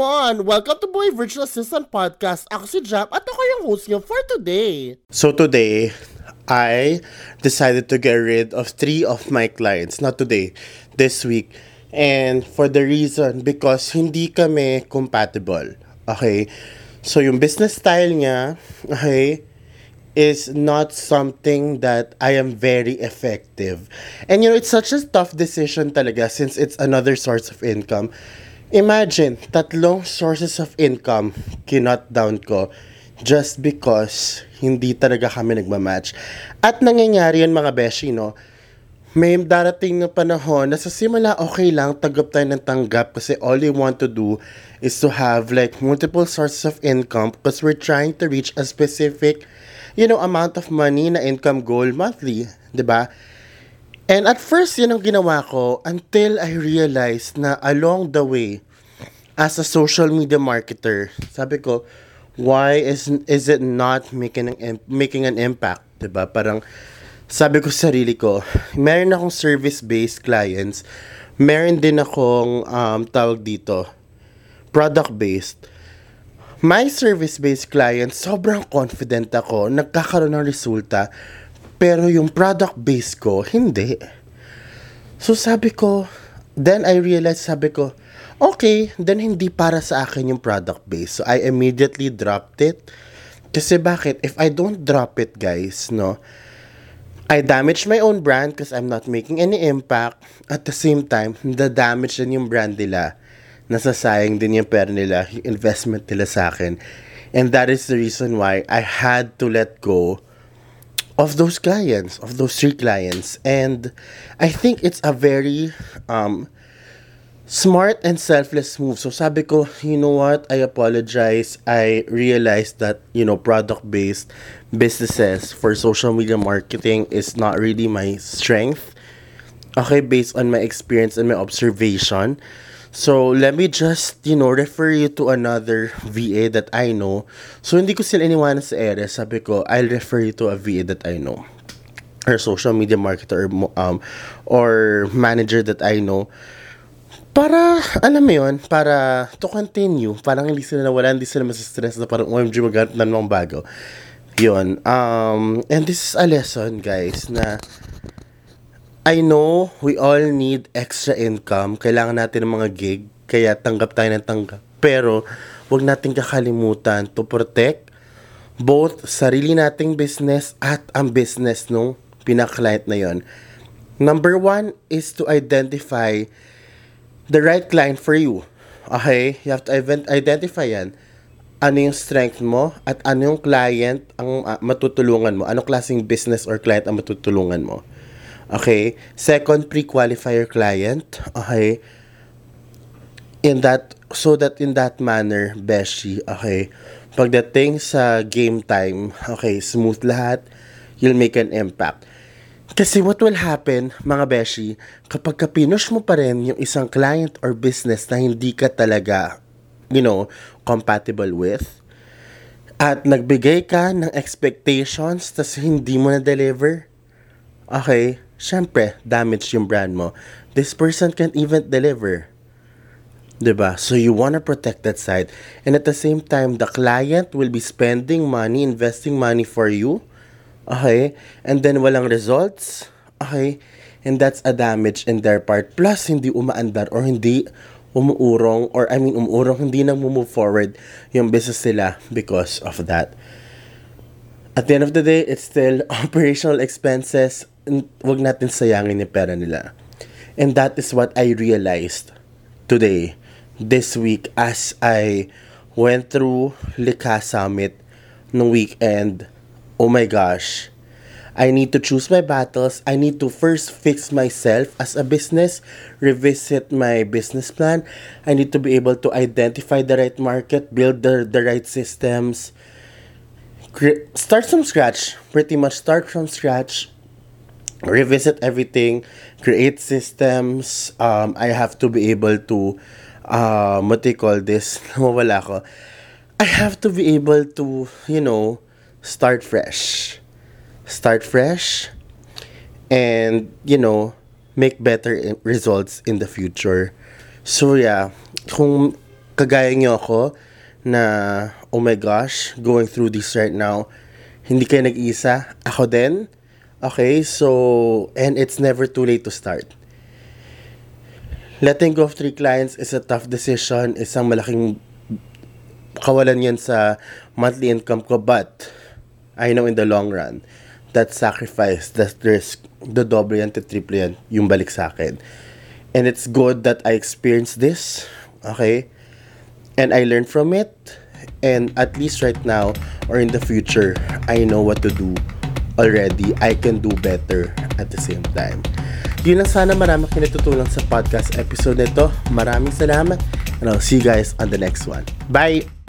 come on! Welcome to Boy Virtual Assistant Podcast. Ako si Jap at ako yung host niyo for today. So today, I decided to get rid of three of my clients. Not today, this week. And for the reason, because hindi kami compatible. Okay? So yung business style niya, okay, is not something that I am very effective. And you know, it's such a tough decision talaga since it's another source of income. Imagine, tatlong sources of income kinot down ko just because hindi talaga kami nagmamatch. At nangyayari yan mga beshi, no? May darating na panahon na sa simula okay lang, tanggap tayo ng tanggap kasi all you want to do is to have like multiple sources of income because we're trying to reach a specific, you know, amount of money na income goal monthly, 'di ba? And at first, yun ang ginawa ko until I realized na along the way, as a social media marketer, sabi ko, why is is it not making an, making an impact, 'di ba? Parang sabi ko sa sarili ko, meron akong service-based clients, meron din akong um, tawag dito, product-based. My service-based clients, sobrang confident ako, nagkakaroon ng resulta, pero yung product base ko, hindi. So sabi ko, then I realized, sabi ko, okay, then hindi para sa akin yung product base. So I immediately dropped it. Kasi bakit? If I don't drop it, guys, no, I damage my own brand because I'm not making any impact. At the same time, na-damage din yung brand nila. Nasasayang din yung pera nila, yung investment nila sa akin. And that is the reason why I had to let go of those clients, of those three clients. And I think it's a very um, smart and selfless move. So sabi ko, you know what? I apologize. I realized that, you know, product-based businesses for social media marketing is not really my strength. Okay, based on my experience and my observation. So, let me just, you know, refer you to another VA that I know. So, hindi ko sila iniwanan sa ere. Sabi ko, I'll refer you to a VA that I know. Or social media marketer or, um, or manager that I know. Para, alam mo yun, para to continue. Parang hindi sila nawala, hindi sila masistress na parang OMG maghanap na bago. Yun. Um, and this is a lesson, guys, na I know we all need extra income. Kailangan natin ng mga gig. Kaya tanggap tayo ng tanggap. Pero, wag natin kakalimutan to protect both sarili nating business at ang business nung pinaka-client na yon. Number one is to identify the right client for you. Okay? You have to identify yan. Ano yung strength mo at ano yung client ang uh, matutulungan mo. Anong klaseng business or client ang matutulungan mo. Okay? Second, pre-qualify your client. Okay? In that, so that in that manner, Beshi, okay, pagdating sa game time, okay, smooth lahat, you'll make an impact. Kasi what will happen, mga Beshi, kapag ka pinush mo pa rin yung isang client or business na hindi ka talaga, you know, compatible with, at nagbigay ka ng expectations tas hindi mo na-deliver, okay, syempre, damage yung brand mo. This person can't even deliver. 'di ba? So you want to protect that side. And at the same time, the client will be spending money, investing money for you. Okay? And then walang results. Okay? And that's a damage in their part. Plus, hindi umaandar or hindi umuurong or I mean umuurong, hindi nang move forward yung business nila because of that. At the end of the day, it's still operational expenses. Wag natin sayangin yung pera nila. And that is what I realized today this week as I went through Lika Summit no weekend. Oh my gosh. I need to choose my battles. I need to first fix myself as a business, revisit my business plan. I need to be able to identify the right market, build the, the right systems, start from scratch. Pretty much start from scratch revisit everything, create systems. Um, I have to be able to um, what they call this, mawala ko. I have to be able to, you know, start fresh. Start fresh and, you know, make better results in the future. So yeah, kung kagaya niyo ako na, oh my gosh, going through this right now, hindi kayo nag-isa, ako din. Okay, so, and it's never too late to start. Letting go of three clients is a tough decision, isang malaking kawalan yan sa monthly income ko, but I know in the long run, that sacrifice, that risk, the double yan to triple yan, yung balik sa akin. And it's good that I experienced this, okay? And I learned from it, and at least right now, or in the future, I know what to do already. I can do better at the same time. Yun lang sana marami kinatutulang sa podcast episode nito. Maraming salamat, and I'll see you guys on the next one. Bye!